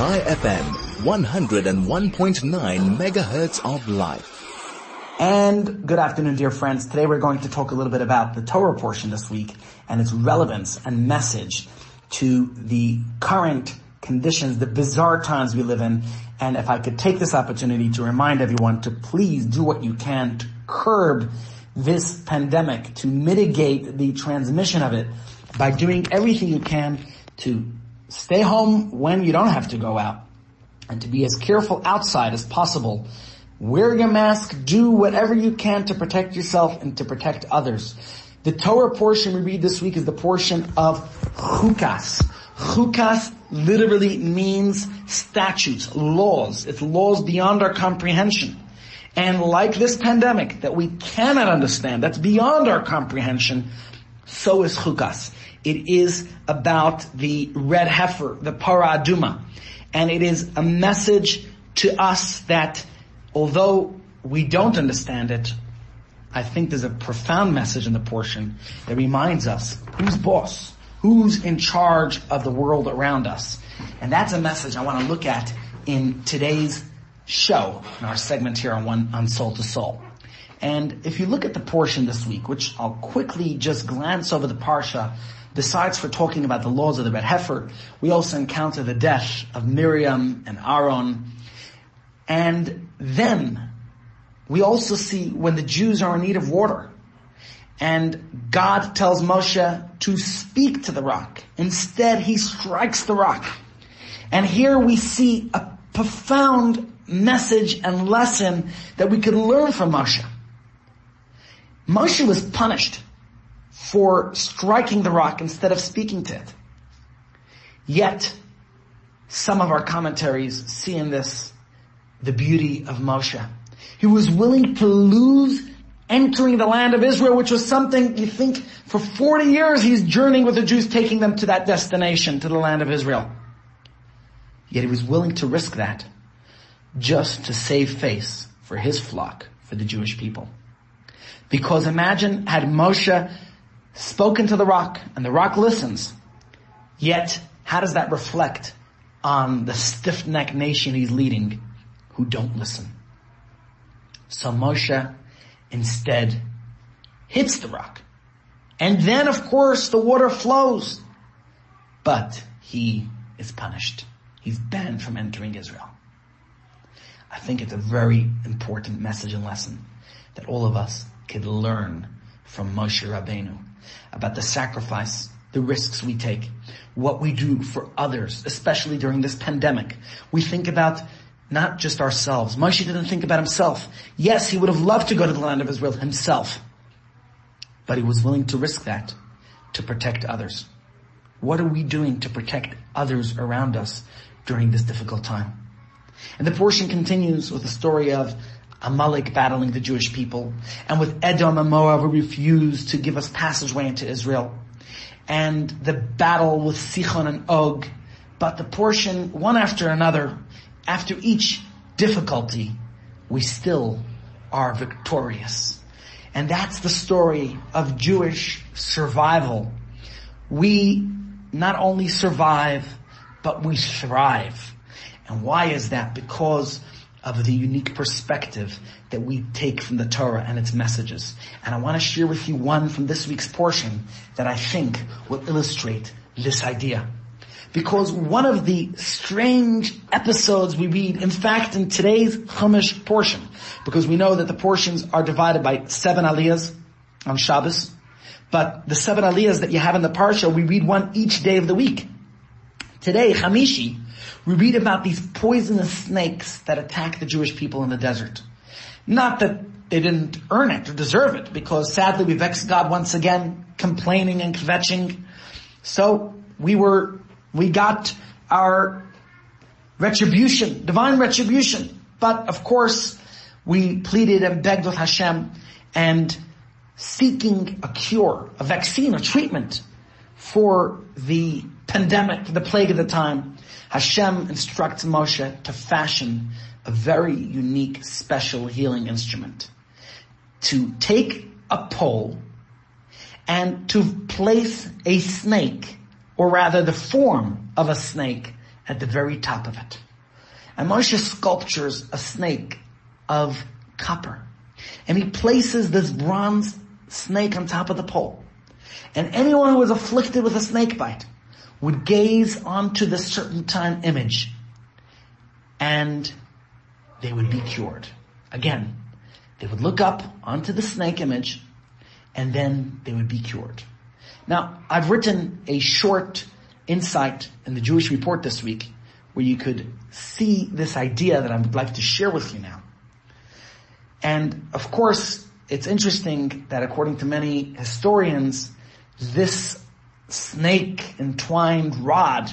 Chai FM, 101.9 megahertz of life. And good afternoon, dear friends. Today we're going to talk a little bit about the Torah portion this week and its relevance and message to the current conditions, the bizarre times we live in. And if I could take this opportunity to remind everyone to please do what you can to curb this pandemic, to mitigate the transmission of it by doing everything you can to stay home when you don't have to go out and to be as careful outside as possible. Wear your mask, do whatever you can to protect yourself and to protect others. The Torah portion we read this week is the portion of Chukas. Chukas literally means statutes, laws. It's laws beyond our comprehension. And like this pandemic that we cannot understand, that's beyond our comprehension, so is Chukas. It is about the red heifer, the para aduma. And it is a message to us that although we don't understand it, I think there's a profound message in the portion that reminds us who's boss, who's in charge of the world around us. And that's a message I want to look at in today's show, in our segment here on one, on Soul to Soul. And if you look at the portion this week, which I'll quickly just glance over the parsha, besides for talking about the laws of the red heifer, we also encounter the death of Miriam and Aaron. And then we also see when the Jews are in need of water. And God tells Moshe to speak to the rock. Instead, he strikes the rock. And here we see a profound message and lesson that we can learn from Moshe. Moshe was punished for striking the rock instead of speaking to it. Yet, some of our commentaries see in this the beauty of Moshe. He was willing to lose entering the land of Israel, which was something you think for 40 years he's journeying with the Jews, taking them to that destination, to the land of Israel. Yet he was willing to risk that just to save face for his flock, for the Jewish people. Because imagine had Moshe spoken to the rock and the rock listens, yet how does that reflect on the stiff-necked nation he's leading who don't listen? So Moshe instead hits the rock. And then of course the water flows. But he is punished. He's banned from entering Israel. I think it's a very important message and lesson that all of us could learn from Moshe Rabbeinu about the sacrifice, the risks we take, what we do for others, especially during this pandemic. We think about not just ourselves. Moshe didn't think about himself. Yes, he would have loved to go to the land of Israel himself, but he was willing to risk that to protect others. What are we doing to protect others around us during this difficult time? And the portion continues with the story of Amalek battling the Jewish people, and with Edom and Moab who refused to give us passageway into Israel, and the battle with Sichon and Og, but the portion, one after another, after each difficulty, we still are victorious. And that's the story of Jewish survival. We not only survive, but we thrive. And why is that? Because of the unique perspective that we take from the Torah and its messages. And I want to share with you one from this week's portion that I think will illustrate this idea. Because one of the strange episodes we read, in fact, in today's Chumash portion, because we know that the portions are divided by seven aliyahs on Shabbos, but the seven aliyahs that you have in the parsha, we read one each day of the week. Today, Hamishi, we read about these poisonous snakes that attack the Jewish people in the desert. Not that they didn't earn it or deserve it, because sadly we vexed God once again, complaining and kvetching. So we were we got our retribution, divine retribution. But of course, we pleaded and begged with Hashem and seeking a cure, a vaccine, a treatment for the pandemic, the plague of the time. Hashem instructs Moshe to fashion a very unique, special healing instrument. To take a pole and to place a snake or rather the form of a snake at the very top of it. And Moshe sculptures a snake of copper. And he places this bronze snake on top of the pole. And anyone who is afflicted with a snake bite would gaze onto the certain time image and they would be cured. Again, they would look up onto the snake image and then they would be cured. Now, I've written a short insight in the Jewish Report this week where you could see this idea that I would like to share with you now. And of course, it's interesting that according to many historians, this snake entwined rod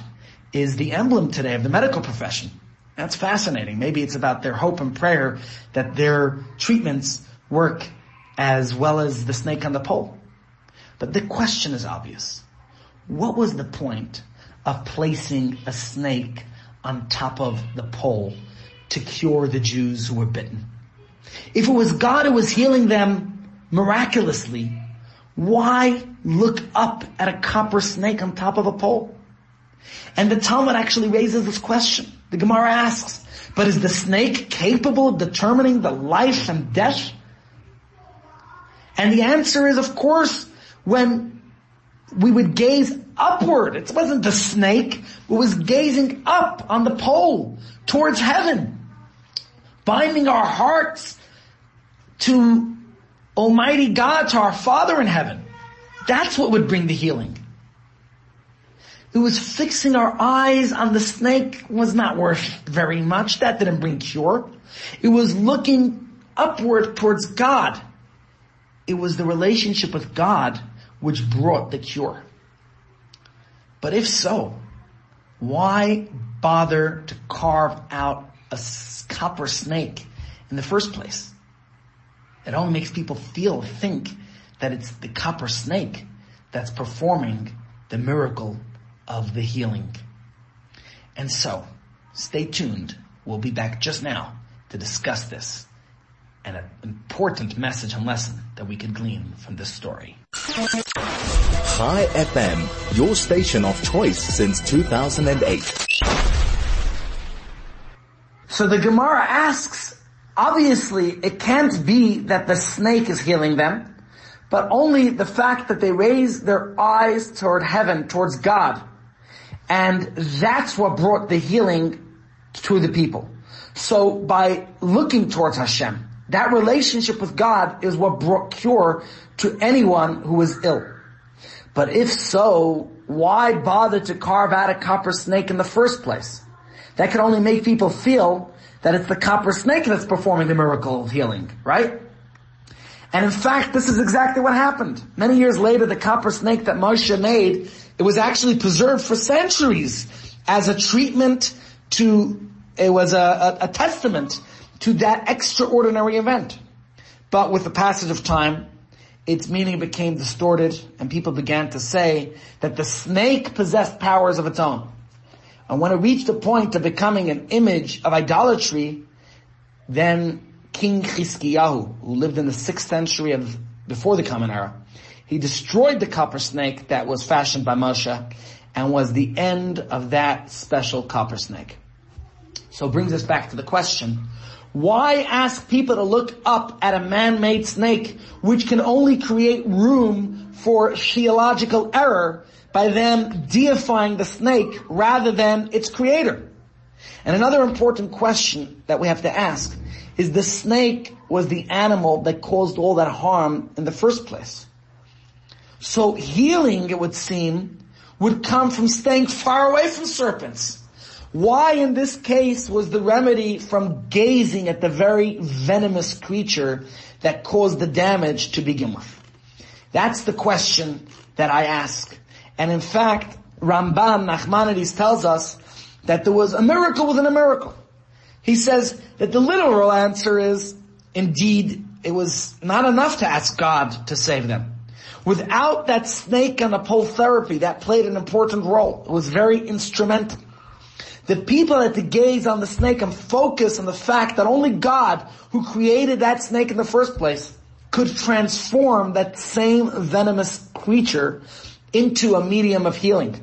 is the emblem today of the medical profession. That's fascinating. Maybe it's about their hope and prayer that their treatments work as well as the snake on the pole. But the question is obvious. What was the point of placing a snake on top of the pole to cure the Jews who were bitten? If it was God who was healing them miraculously, why look up at a copper snake on top of a pole? And the Talmud actually raises this question. The Gemara asks, but is the snake capable of determining the life and death? And the answer is, of course, when we would gaze upward. It wasn't the snake. It was gazing up on the pole towards heaven, binding our hearts to Almighty God, to our Father in heaven. That's what would bring the healing. It was fixing our eyes on the snake was not worth very much. That didn't bring cure. It was looking upward towards God. It was the relationship with God which brought the cure. But if so, why bother to carve out a copper snake in the first place? It only makes people feel, think that it's the copper snake that's performing the miracle of the healing. And so, stay tuned. We'll be back just now to discuss this and an important message and lesson that we could glean from this story. Chai FM, your station of choice since 2008. So the Gemara asks, obviously it can't be that the snake is healing them, but only the fact that they raise their eyes toward heaven, towards God, and that's what brought the healing to the people. So by looking towards Hashem, that relationship with God is what brought cure to anyone who was ill. But if so, why bother to carve out a copper snake in the first place? That can only make people feel that it's the copper snake that's performing the miracle of healing, right? And in fact, this is exactly what happened. Many years later, the copper snake that Moshe made it was actually preserved for centuries as a treatment to, it was a, a, a testament to that extraordinary event. But with the passage of time, its meaning became distorted and people began to say that the snake possessed powers of its own. And when it reached the point of becoming an image of idolatry, then King Chizkiyahu, who lived in the 6th century of before the Common Era, he destroyed the copper snake that was fashioned by Moshe and was the end of that special copper snake. So it brings us back to the question, why ask people to look up at a man-made snake which can only create room for theological error by them deifying the snake rather than its creator? And another important question that we have to ask is the snake was the animal that caused all that harm in the first place. So healing, it would seem, would come from staying far away from serpents. Why in this case was the remedy from gazing at the very venomous creature that caused the damage to begin with? That's the question that I ask. And in fact, Ramban Nachmanides tells us that there was a miracle within a miracle. He says that the literal answer is, indeed, it was not enough to ask God to save them. Without that snake and the pole therapy, that played an important role. It was very instrumental. The people had to gaze on the snake and focus on the fact that only God, who created that snake in the first place, could transform that same venomous creature into a medium of healing.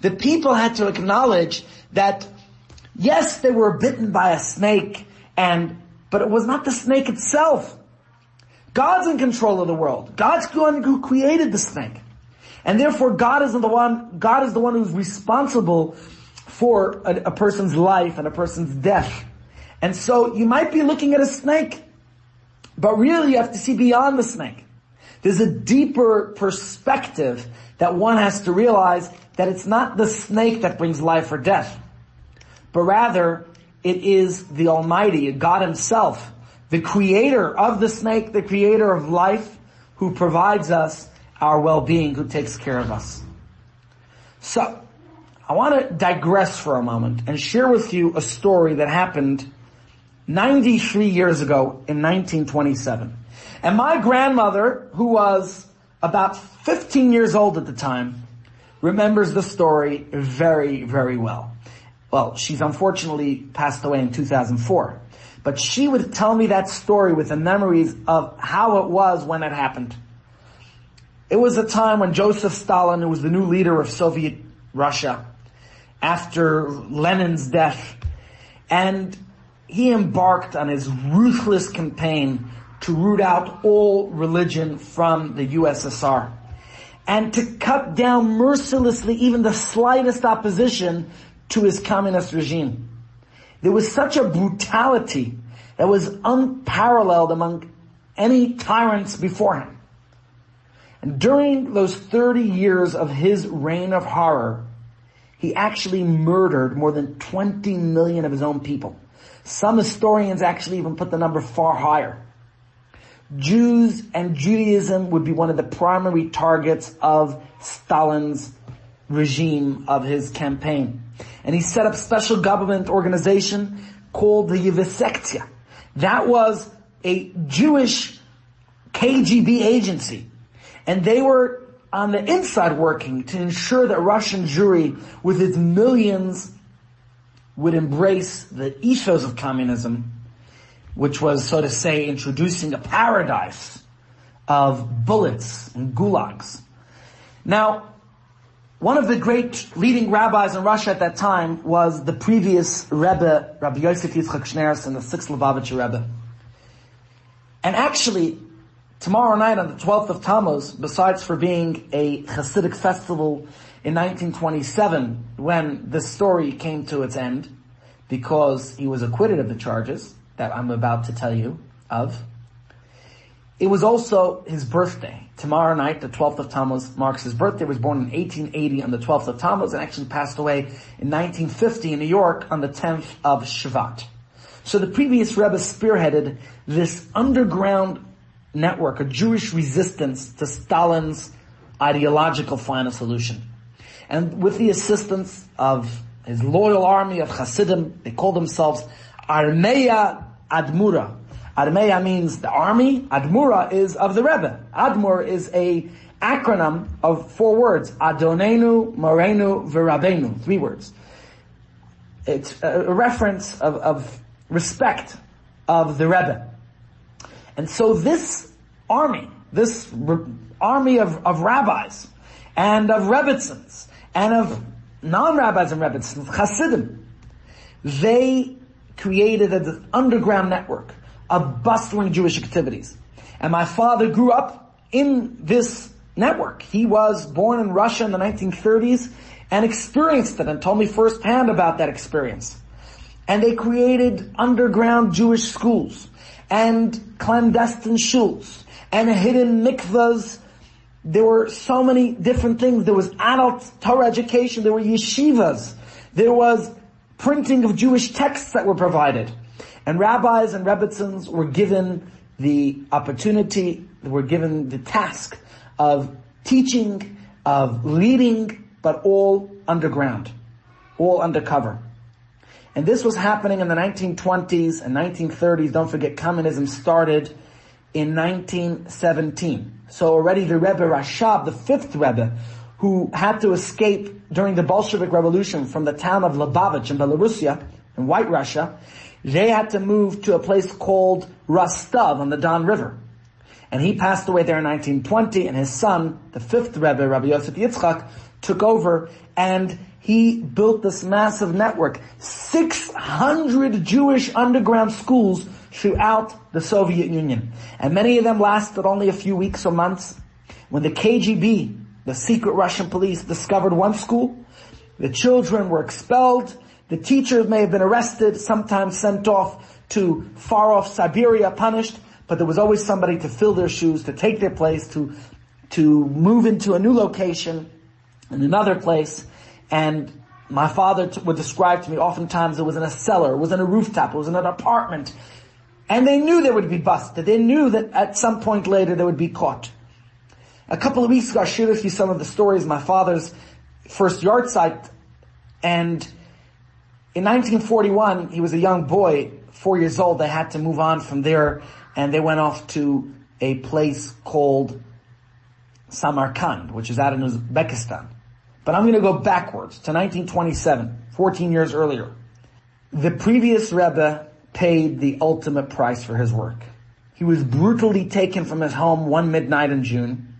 The people had to acknowledge that yes, they were bitten by a snake and, but it was not the snake itself. God's in control of the world. God's the one who created the snake. And therefore God is the one, God is the one who's responsible for a, a person's life and a person's death. And so you might be looking at a snake, but really you have to see beyond the snake. There's a deeper perspective that one has to realize that it's not the snake that brings life or death, but rather it is the Almighty, God Himself, the creator of the snake, the creator of life, who provides us our well-being, who takes care of us. So, I want to digress for a moment and share with you a story that happened 93 years ago in 1927. And my grandmother, who was about 15 years old at the time, remembers the story very, very well. Well, she's unfortunately passed away in 2004. But she would tell me that story with the memories of how it was when it happened. It was a time when Joseph Stalin, who was the new leader of Soviet Russia, after Lenin's death, and he embarked on his ruthless campaign to root out all religion from the USSR and to cut down mercilessly even the slightest opposition to his communist regime. There was such a brutality that was unparalleled among any tyrants before him. And during those 30 years of his reign of horror, he actually murdered more than 20 million of his own people. Some historians actually even put the number far higher. Jews and Judaism would be one of the primary targets of Stalin's regime of his campaign. And he set up special government organization called the Yevsektsia. That was a Jewish KGB agency. And they were on the inside working to ensure that Russian Jewry, with its millions, would embrace the ethos of communism which was, so to say, introducing a paradise of bullets and gulags. Now, one of the great leading rabbis in Russia at that time was the previous Rebbe, Rabbi Yosef Yitzchak Schneerson, the sixth Lubavitcher Rebbe. And actually, tomorrow night on the 12th of Tammuz, besides for being a Hasidic festival in 1927, when the story came to its end, because he was acquitted of the charges, that I'm about to tell you of. It was also his birthday. Tomorrow night, the 12th of Tammuz, marks his birthday. He was born in 1880 on the 12th of Tammuz and actually passed away in 1950 in New York on the 10th of Shvat. So the previous Rebbe spearheaded this underground network, a Jewish resistance to Stalin's ideological final solution. And with the assistance of his loyal army of Hasidim, they called themselves Armeya Admura. Armeya means the army. Admura is of the Rebbe. Admur is a acronym of four words. Adonenu, Morenu, Virabenu. Three words. It's a reference of, of respect of the Rebbe. And so this army, this re- army of, of rabbis and of Rebbitzins and of non-rabbis and Rebbitzins, Hasidim, they created an underground network of bustling Jewish activities. And my father grew up in this network. He was born in Russia in the 1930s and experienced it and told me firsthand about that experience. And they created underground Jewish schools and clandestine shuls and hidden mikvahs. There were so many different things. There was adult Torah education. There were yeshivas. There was printing of Jewish texts that were provided. And rabbis and rebbitzins were given the opportunity, were given the task of teaching, of leading, but all underground, all undercover. And this was happening in the 1920s and 1930s. Don't forget, communism started in 1917. So already the Rebbe Rashab, the fifth Rebbe, who had to escape during the Bolshevik Revolution from the town of Lubavitch in Belarusia, in White Russia, they had to move to a place called Rostov on the Don River. And he passed away there in 1920 and his son, the fifth Rebbe, Rabbi Yosef Yitzchak, took over and he built this massive network. 600 Jewish underground schools throughout the Soviet Union. And many of them lasted only a few weeks or months. When the KGB, the secret Russian police, discovered one school, the children were expelled, the teachers may have been arrested, sometimes sent off to far off Siberia punished, but there was always somebody to fill their shoes, to take their place, to, to move into a new location in another place. And my father t- would describe to me oftentimes it was in a cellar, it was in a rooftop, it was in an apartment. And they knew they would be busted. They knew that at some point later they would be caught. A couple of weeks ago I shared with you some of the stories, of my father's first yahrzeit, and in 1941 he was a young boy, four years old, they had to move on from there and they went off to a place called Samarkand, which is out in Uzbekistan. But I'm going to go backwards to 1927, 14 years earlier. The previous Rebbe paid the ultimate price for his work. He was brutally taken from his home one midnight in June.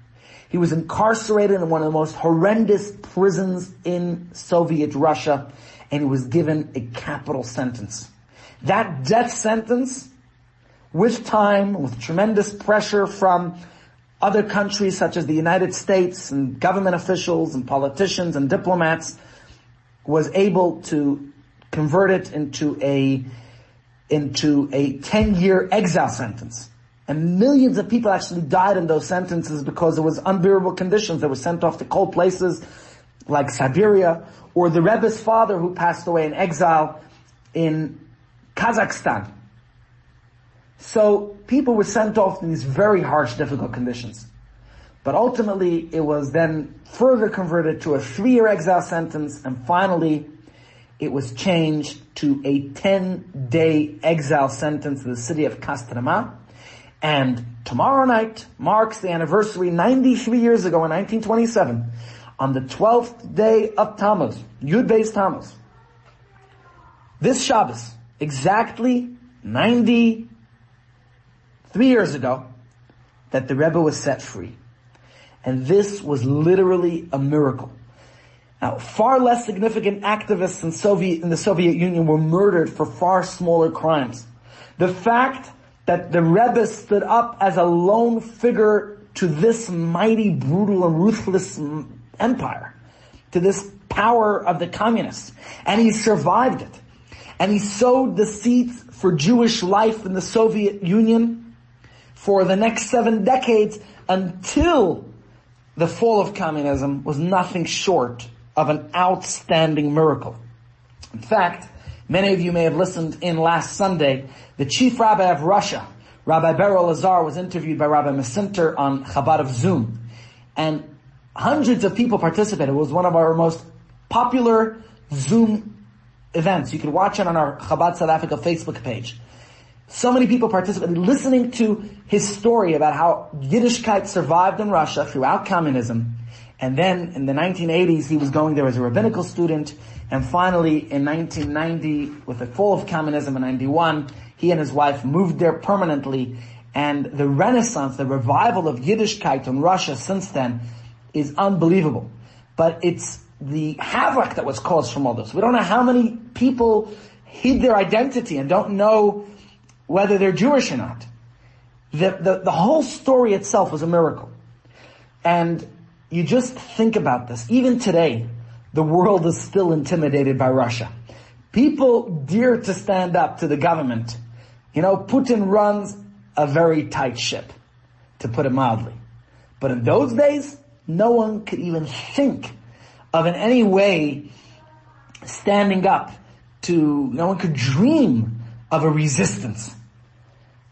He was incarcerated in one of the most horrendous prisons in Soviet Russia, and he was given a capital sentence. That death sentence, with time, with tremendous pressure from other countries such as the United States and government officials and politicians and diplomats was able to convert it into a, into a 10 year exile sentence. And millions of people actually died in those sentences because it was unbearable conditions. They were sent off to cold places like Siberia or the Rebbe's father who passed away in exile in Kazakhstan so people were sent off in these very harsh, difficult conditions. But ultimately, it was then further converted to a three-year exile sentence, and finally, it was changed to a 10-day exile sentence in the city of Kostroma. And tomorrow night marks the anniversary 93 years ago in 1927, on the 12th day of Tammuz, Yud Beis Tammuz. This Shabbos, exactly 93 years ago that the Rebbe was set free. And this was literally a miracle. Now, far less significant activists in Soviet, in the Soviet Union were murdered for far smaller crimes. The fact that the Rebbe stood up as a lone figure to this mighty, brutal, and ruthless empire, to this power of the communists, and he survived it. And he sowed the seeds for Jewish life in the Soviet Union for the next seven decades until the fall of communism was nothing short of an outstanding miracle. In fact, many of you may have listened in last Sunday, the chief rabbi of Russia, Rabbi Berel Lazar was interviewed by Rabbi Mesinter on Chabad of Zoom. And hundreds of people participated. It was one of our most popular Zoom events. You can watch it on our Chabad South Africa Facebook page. So many people participated listening to his story about how Yiddishkeit survived in Russia throughout communism. And then in the 1980s, he was going there as a rabbinical student. And finally, in 1990, with the fall of communism in 91, he and his wife moved there permanently. And the renaissance, the revival of Yiddishkeit in Russia since then is unbelievable. But it's the havoc that was caused from all this. We don't know how many people hid their identity and don't know whether they're Jewish or not. The, the, the whole story itself was a miracle. And you just think about this. Even today, the world is still intimidated by Russia. People dare to stand up to the government. You know, Putin runs a very tight ship, to put it mildly. But in those days, no one could even think of in any way standing up to, no one could dream of a resistance.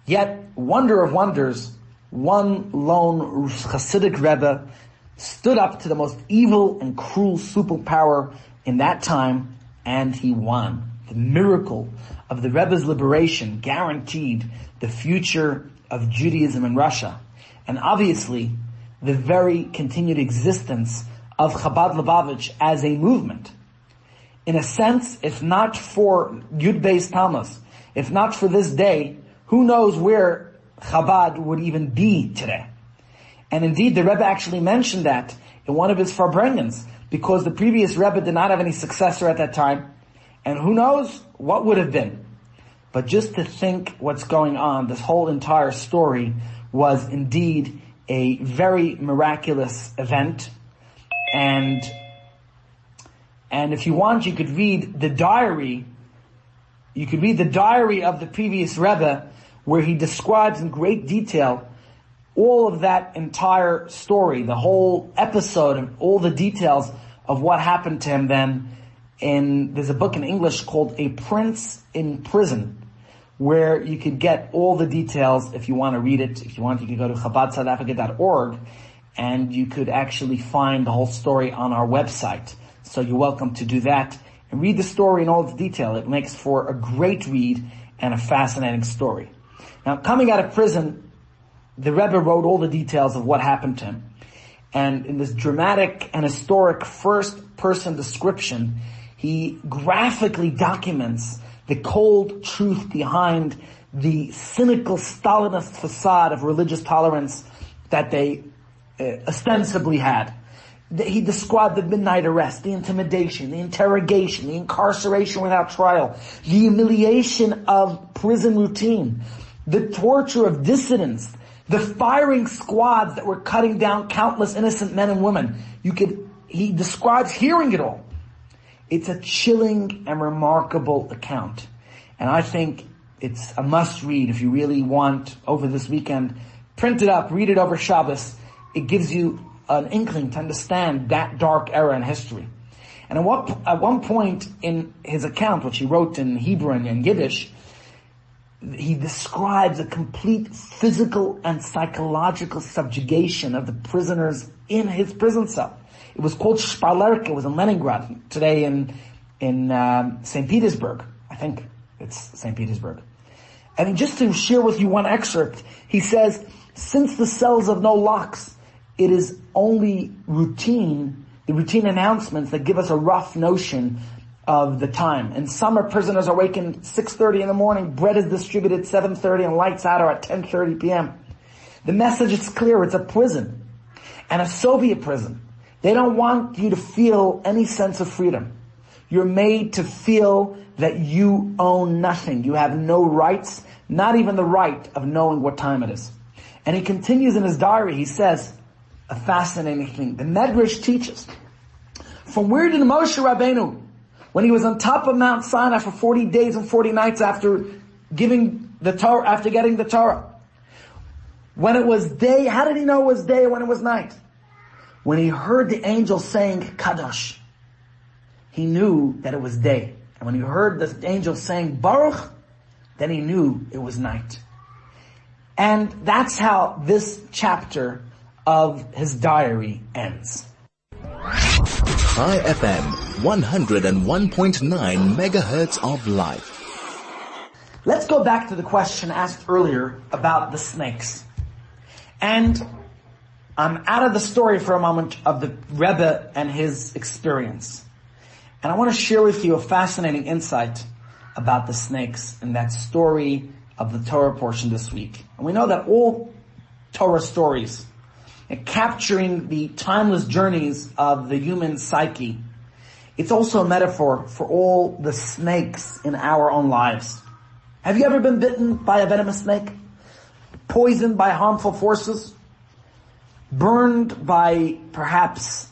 Yet, wonder of wonders, one lone Hasidic Rebbe stood up to the most evil and cruel superpower in that time, and he won. The miracle of the Rebbe's liberation guaranteed the future of Judaism in Russia. And obviously, the very continued existence of Chabad Lubavitch as a movement. In a sense, if not for Yud Beis if not for this day, who knows where Chabad would even be today? And indeed, the Rebbe actually mentioned that in one of his Farbrengens, because the previous Rebbe did not have any successor at that time, and who knows what would have been. But just to think what's going on, this whole entire story was indeed a very miraculous event, and and if you want, you could read the diary. You could read the diary of the previous Rebbe, where he describes in great detail all of that entire story, the whole episode, and all the details of what happened to him then. In there's a book in English called A Prince in Prison, where you could get all the details if you want to read it. If you want, you can go to ChabadSouthAfrica.org and you could actually find the whole story on our website. So you're welcome to do that and read the story in all its detail. It makes for a great read and a fascinating story. Now, coming out of prison, the Rebbe wrote all the details of what happened to him. And in this dramatic and historic first person description, he graphically documents the cold truth behind the cynical Stalinist facade of religious tolerance that they uh, ostensibly had he described the midnight arrest, the intimidation, the interrogation, the incarceration without trial, the humiliation of prison routine, the torture of dissidents, the firing squads that were cutting down countless innocent men and women. You could, he describes hearing it all. It's a chilling and remarkable account. And I think it's a must read if you really want over this weekend. Print it up, read it over Shabbos. It gives you an inkling to understand that dark era in history. And at, what, at one point in his account, which he wrote in Hebrew and Yiddish, he describes a complete physical and psychological subjugation of the prisoners in his prison cell. It was called Shpalerka, it was in Leningrad, today in, in um, St. Petersburg. I think it's St. Petersburg. And just to share with you one excerpt, he says, since the cells have no locks, it is only routine, the routine announcements that give us a rough notion of the time. And summer prisoners are waking 6.30 in the morning, bread is distributed 7.30 and lights out are at 10.30 p.m. The message is clear, it's a prison. And a Soviet prison. They don't want you to feel any sense of freedom. You're made to feel that you own nothing. You have no rights, not even the right of knowing what time it is. And he continues in his diary, he says, a fascinating thing. The Medrash teaches, from where did Moshe Rabbeinu, when he was on top of Mount Sinai for 40 days and 40 nights after giving the Torah, after getting the Torah, when it was day, how did he know it was day when it was night? When he heard the angel saying Kadosh, he knew that it was day. And when he heard the angel saying Baruch, then he knew it was night. And that's how this chapter of his diary ends. Chai FM, 101.9 megahertz of life. Let's go back to the question asked earlier about the snakes. And I'm out of the story for a moment of the Rebbe and his experience. And I want to share with you a fascinating insight about the snakes in that story of the Torah portion this week. And we know that all Torah stories capturing the timeless journeys of the human psyche. It's also a metaphor for all the snakes in our own lives. Have you ever been bitten by a venomous snake? Poisoned by harmful forces? Burned by perhaps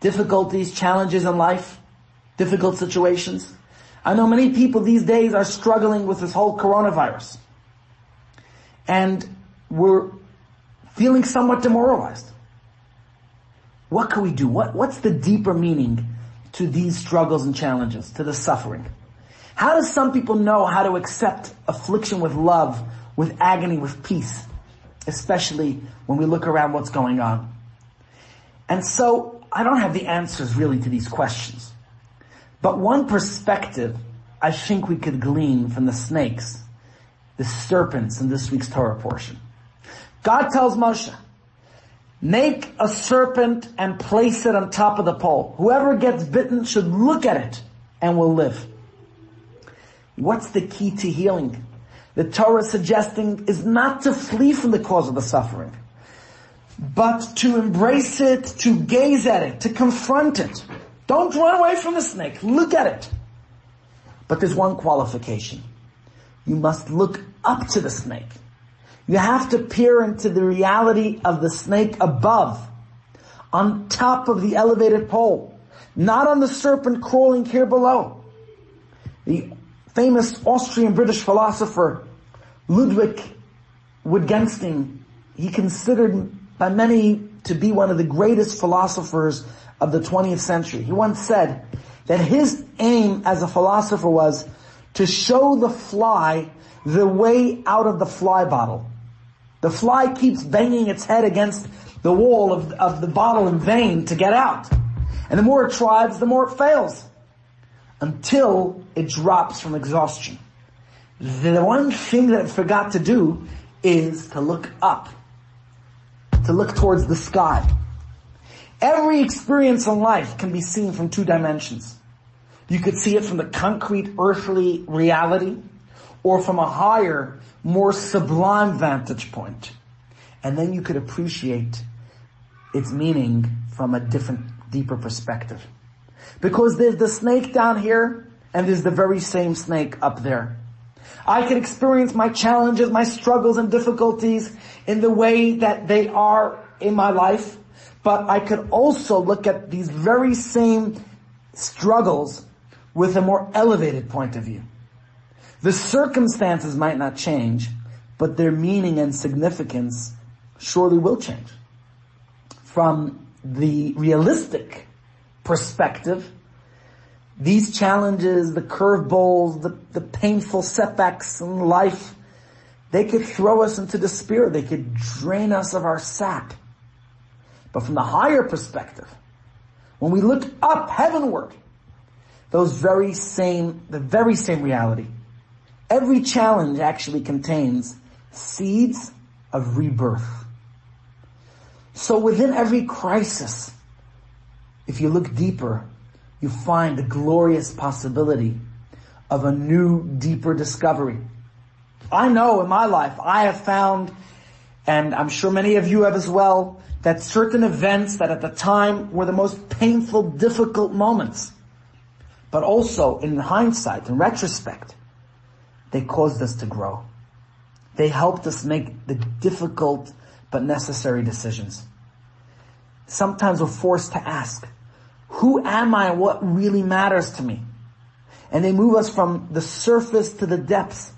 difficulties, challenges in life? Difficult situations? I know many people these days are struggling with this whole coronavirus. And we're feeling somewhat demoralized. What can we do? What, what's the deeper meaning to these struggles and challenges, to the suffering? How do some people know how to accept affliction with love, with agony, with peace? Especially when we look around what's going on. And so, I don't have the answers really to these questions. But one perspective I think we could glean from the snakes, the serpents in this week's Torah portion. God tells Moshe, make a serpent and place it on top of the pole. Whoever gets bitten should look at it and will live. What's the key to healing? The Torah suggesting is not to flee from the cause of the suffering. but to embrace it, to gaze at it, to confront it. Don't run away from the snake. Look at it. But there's one qualification. You must look up to the snake. You have to peer into the reality of the snake above, on top of the elevated pole, not on the serpent crawling here below. The famous Austrian British philosopher Ludwig Wittgenstein, he considered by many to be one of the greatest philosophers of the 20th century. He once said that his aim as a philosopher was to show the fly the way out of the fly bottle. The fly keeps banging its head against the wall of, of the bottle in vain to get out. And the more it tries, the more it fails. Until it drops from exhaustion. The one thing that it forgot to do is to look up. To look towards the sky. Every experience in life can be seen from two dimensions. You could see it from the concrete earthly reality or from a higher, more sublime vantage point. And then you could appreciate its meaning from a different, deeper perspective. Because there's the snake down here and there's the very same snake up there. I can experience my challenges, my struggles and difficulties in the way that they are in my life but I could also look at these very same struggles with a more elevated point of view. The circumstances might not change, but their meaning and significance surely will change. From the realistic perspective, these challenges, the curveballs, the, the painful setbacks in life, they could throw us into despair. They could drain us of our sap. But from the higher perspective, when we look up heavenward, those very same, the very same reality, every challenge actually contains seeds of rebirth. So within every crisis, if you look deeper, you find the glorious possibility of a new, deeper discovery. I know in my life, I have found, and I'm sure many of you have as well, that certain events that at the time were the most painful, difficult moments, but also in hindsight, in retrospect, they caused us to grow. They helped us make the difficult but necessary decisions. Sometimes we're forced to ask, who am I? What really matters to me? And they move us from the surface to the depths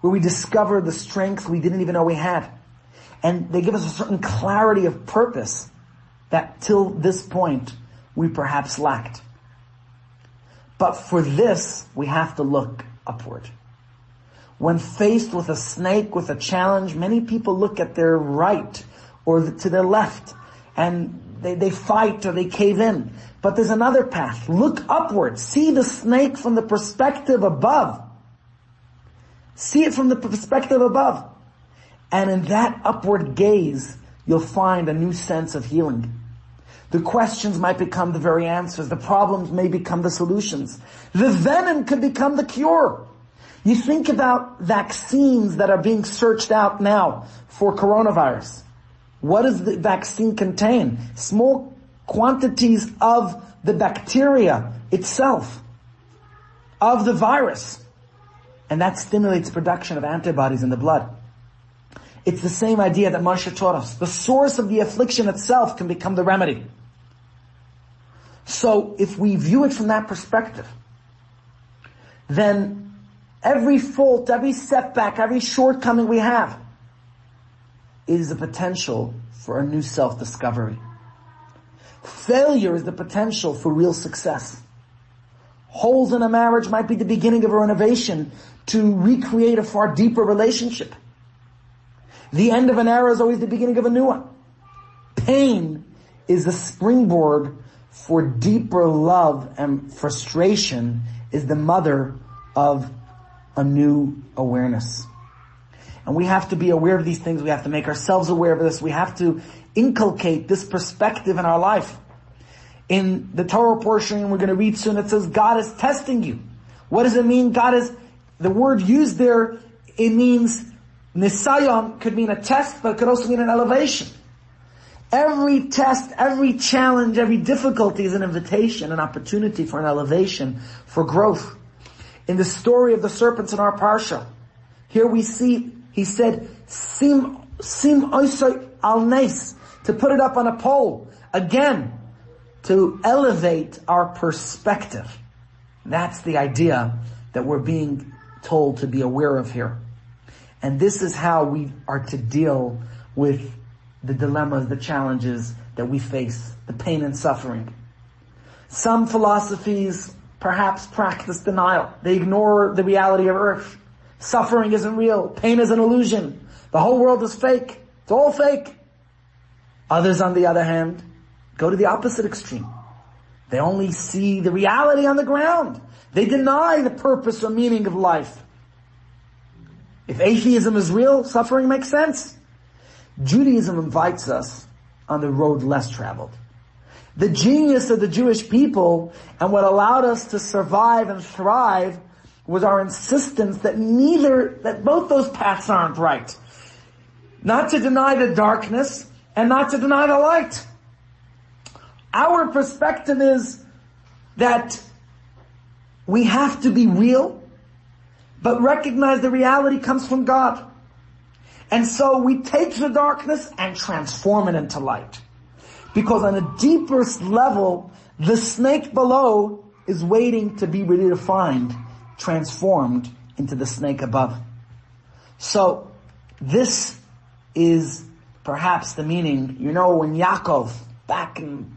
where we discover the strength we didn't even know we had. And they give us a certain clarity of purpose that till this point we perhaps lacked. But for this, we have to look upward. When faced with a snake, with a challenge, many people look at their right or to their left and they, they fight or they cave in. But there's another path. Look upward. See the snake from the perspective above. See it from the perspective above. And in that upward gaze, you'll find a new sense of healing. The questions might become the very answers. The problems may become the solutions. The venom could become the cure. You think about vaccines that are being searched out now for coronavirus. What does the vaccine contain? Small quantities of the bacteria itself, of the virus. And that stimulates production of antibodies in the blood. It's the same idea that Moshe taught us. The source of the affliction itself can become the remedy. So if we view it from that perspective, then every fault, every setback, every shortcoming we have is the potential for a new self-discovery. Failure is the potential for real success. Holes in a marriage might be the beginning of a renovation to recreate a far deeper relationship. The end of an era is always the beginning of a new one. Pain is the springboard for deeper love and frustration is the mother of a new awareness. And we have to be aware of these things. We have to make ourselves aware of this. We have to inculcate this perspective in our life. In the Torah portion we're going to read soon, it says God is testing you. What does it mean? God is, the word used there, it means Nisayon could mean a test, but it could also mean an elevation. Every test, every challenge, every difficulty is an invitation, an opportunity for an elevation, for growth. In the story of the serpents in our parsha, here we see, he said, sim, sim al nes, to put it up on a pole. Again, to elevate our perspective. That's the idea that we're being told to be aware of here. And this is how we are to deal with the dilemmas, the challenges that we face, the pain and suffering. Some philosophies perhaps practice denial. They ignore the reality of earth. Suffering isn't real. Pain is an illusion. The whole world is fake. It's all fake. Others, on the other hand, go to the opposite extreme. They only see the reality on the ground. They deny the purpose or meaning of life. If atheism is real, suffering makes sense. Judaism invites us on the road less traveled. The genius of the Jewish people and what allowed us to survive and thrive was our insistence that neither, that both those paths aren't right. Not to deny the darkness and not to deny the light. Our perspective is that we have to be real, but recognize the reality comes from God. And so we take the darkness and transform it into light. Because on a deepest level, the snake below is waiting to be redefined, transformed into the snake above. So this is perhaps the meaning, you know, when Yaakov, back in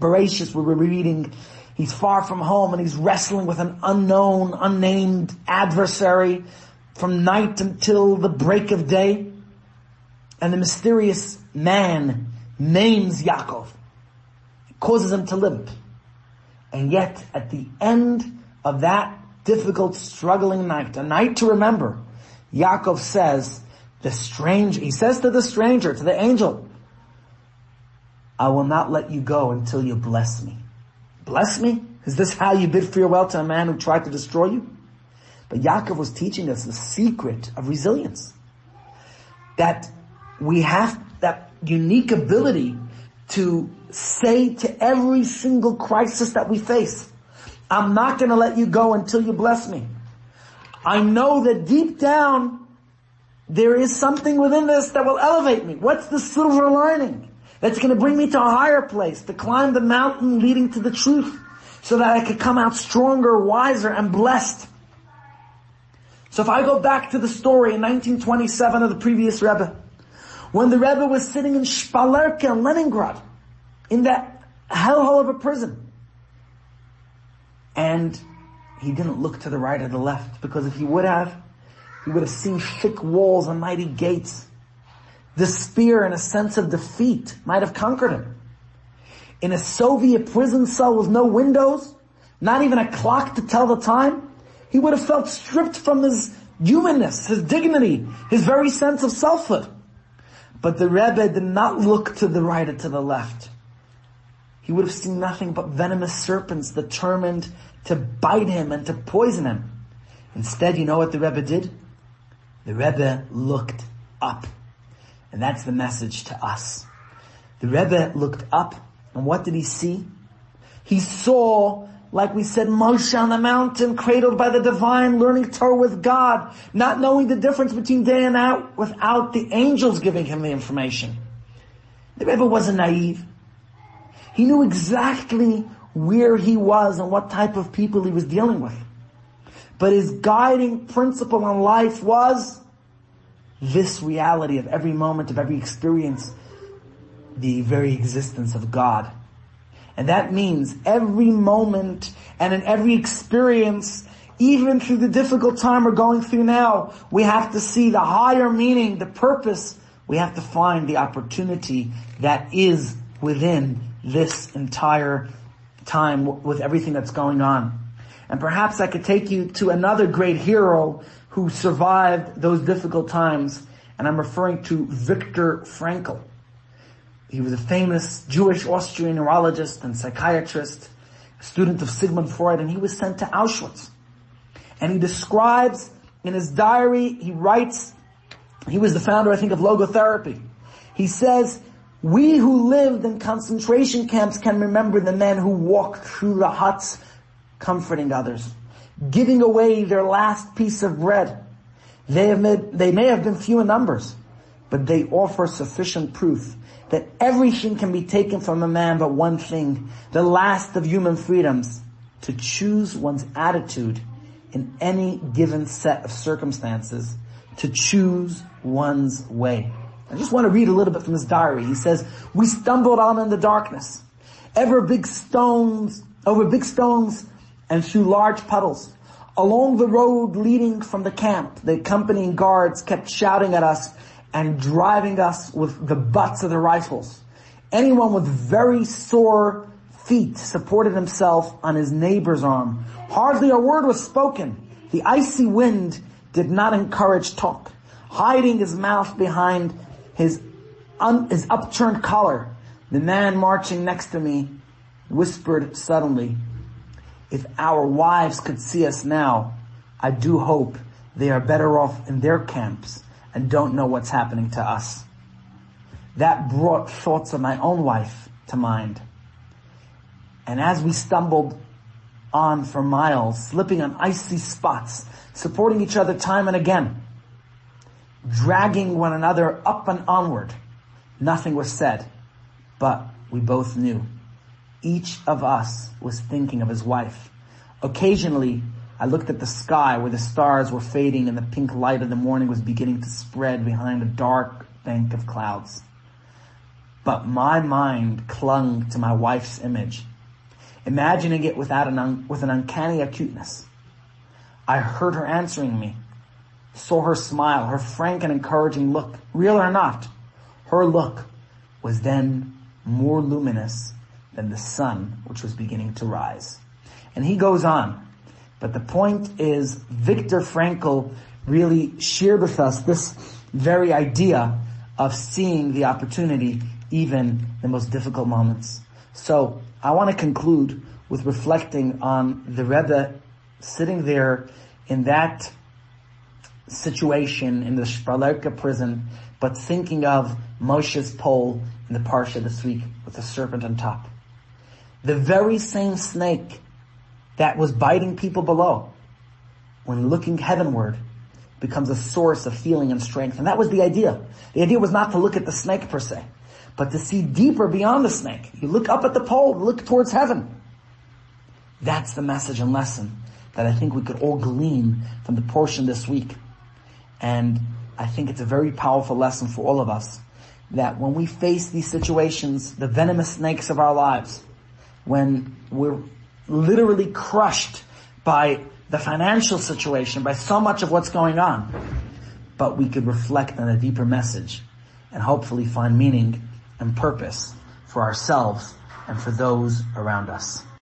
Bereshit, we were reading, he's far from home and he's wrestling with an unknown, unnamed adversary from night until the break of day and the mysterious man names Yaakov, causes him to limp. And yet, at the end of that difficult, struggling night, a night to remember, Yaakov says, the stranger, he says to the stranger, to the angel, I will not let you go until you bless me. Bless me? Is this how you bid farewell to a man who tried to destroy you? But Yaakov was teaching us the secret of resilience. That we have that unique ability to say to every single crisis that we face, I'm not going to let you go until you bless me. I know that deep down, there is something within this that will elevate me. What's the silver lining? That's going to bring me to a higher place, to climb the mountain leading to the truth, so that I could come out stronger, wiser, and blessed. So if I go back to the story in 1927 of the previous Rebbe, when the Rebbe was sitting in Shpalerka in Leningrad, in that hellhole of a prison. And he didn't look to the right or the left, because if he would have, he would have seen thick walls and mighty gates. The despair and a sense of defeat might have conquered him. In a Soviet prison cell with no windows, not even a clock to tell the time, he would have felt stripped from his humanness, his dignity, his very sense of selfhood. But the Rebbe did not look to the right or to the left. He would have seen nothing but venomous serpents determined to bite him and to poison him. Instead, you know what the Rebbe did? The Rebbe looked up. And that's the message to us. The Rebbe looked up and what did he see? He saw like we said, Moshe on the mountain, cradled by the divine, learning Torah with God, not knowing the difference between day and night without the angels giving him the information. The Rebbe wasn't naive. He knew exactly where he was and what type of people he was dealing with. But his guiding principle in life was this reality of every moment, of every experience, the very existence of God. And that means every moment and in every experience, even through the difficult time we're going through now, we have to see the higher meaning, the purpose. We have to find the opportunity that is within this entire time with everything that's going on. And perhaps I could take you to another great hero who survived those difficult times, and I'm referring to Viktor Frankl. He was a famous Jewish Austrian neurologist and psychiatrist, a student of Sigmund Freud, and he was sent to Auschwitz. And he describes in his diary, he writes, he was the founder, I think, of logotherapy. He says, We who lived in concentration camps can remember the men who walked through the huts comforting others, giving away their last piece of bread. They, made, they may have been few in numbers, but they offer sufficient proof that everything can be taken from a man but one thing, the last of human freedoms, to choose one's attitude in any given set of circumstances, to choose one's way. I just want to read a little bit from his diary. He says, we stumbled on in the darkness, ever big stones, over big stones and through large puddles. Along the road leading from the camp, the accompanying guards kept shouting at us and driving us with the butts of the rifles. Anyone with very sore feet supported himself on his neighbor's arm. Hardly a word was spoken. The icy wind did not encourage talk. Hiding his mouth behind his, un, his upturned collar, the man marching next to me whispered suddenly, if our wives could see us now, I do hope they are better off in their camps and don't know what's happening to us. That brought thoughts of my own wife to mind. And as we stumbled on for miles, slipping on icy spots, supporting each other time and again, dragging one another up and onward, nothing was said, but we both knew. Each of us was thinking of his wife. Occasionally, I looked at the sky where the stars were fading and the pink light of the morning was beginning to spread behind a dark bank of clouds. But my mind clung to my wife's image, imagining it without an un- with an uncanny acuteness. I heard her answering me, saw her smile, her frank and encouraging look, real or not. Her look was then more luminous than the sun which was beginning to rise. And he goes on, but the point is, Viktor Frankl really shared with us this very idea of seeing the opportunity even the most difficult moments. So I want to conclude with reflecting on the Rebbe sitting there in that situation in the Shpalerka prison, but thinking of Moshe's pole in the Parsha this week with the serpent on top. The very same snake that was biting people below, when looking heavenward, becomes a source of healing and strength. And that was the idea. The idea was not to look at the snake per se, but to see deeper beyond the snake. You look up at the pole, look towards heaven. That's the message and lesson that I think we could all glean from the portion this week. And I think it's a very powerful lesson for all of us that when we face these situations, the venomous snakes of our lives, when we're literally crushed by the financial situation, by so much of what's going on. But we could reflect on a deeper message and hopefully find meaning and purpose for ourselves and for those around us.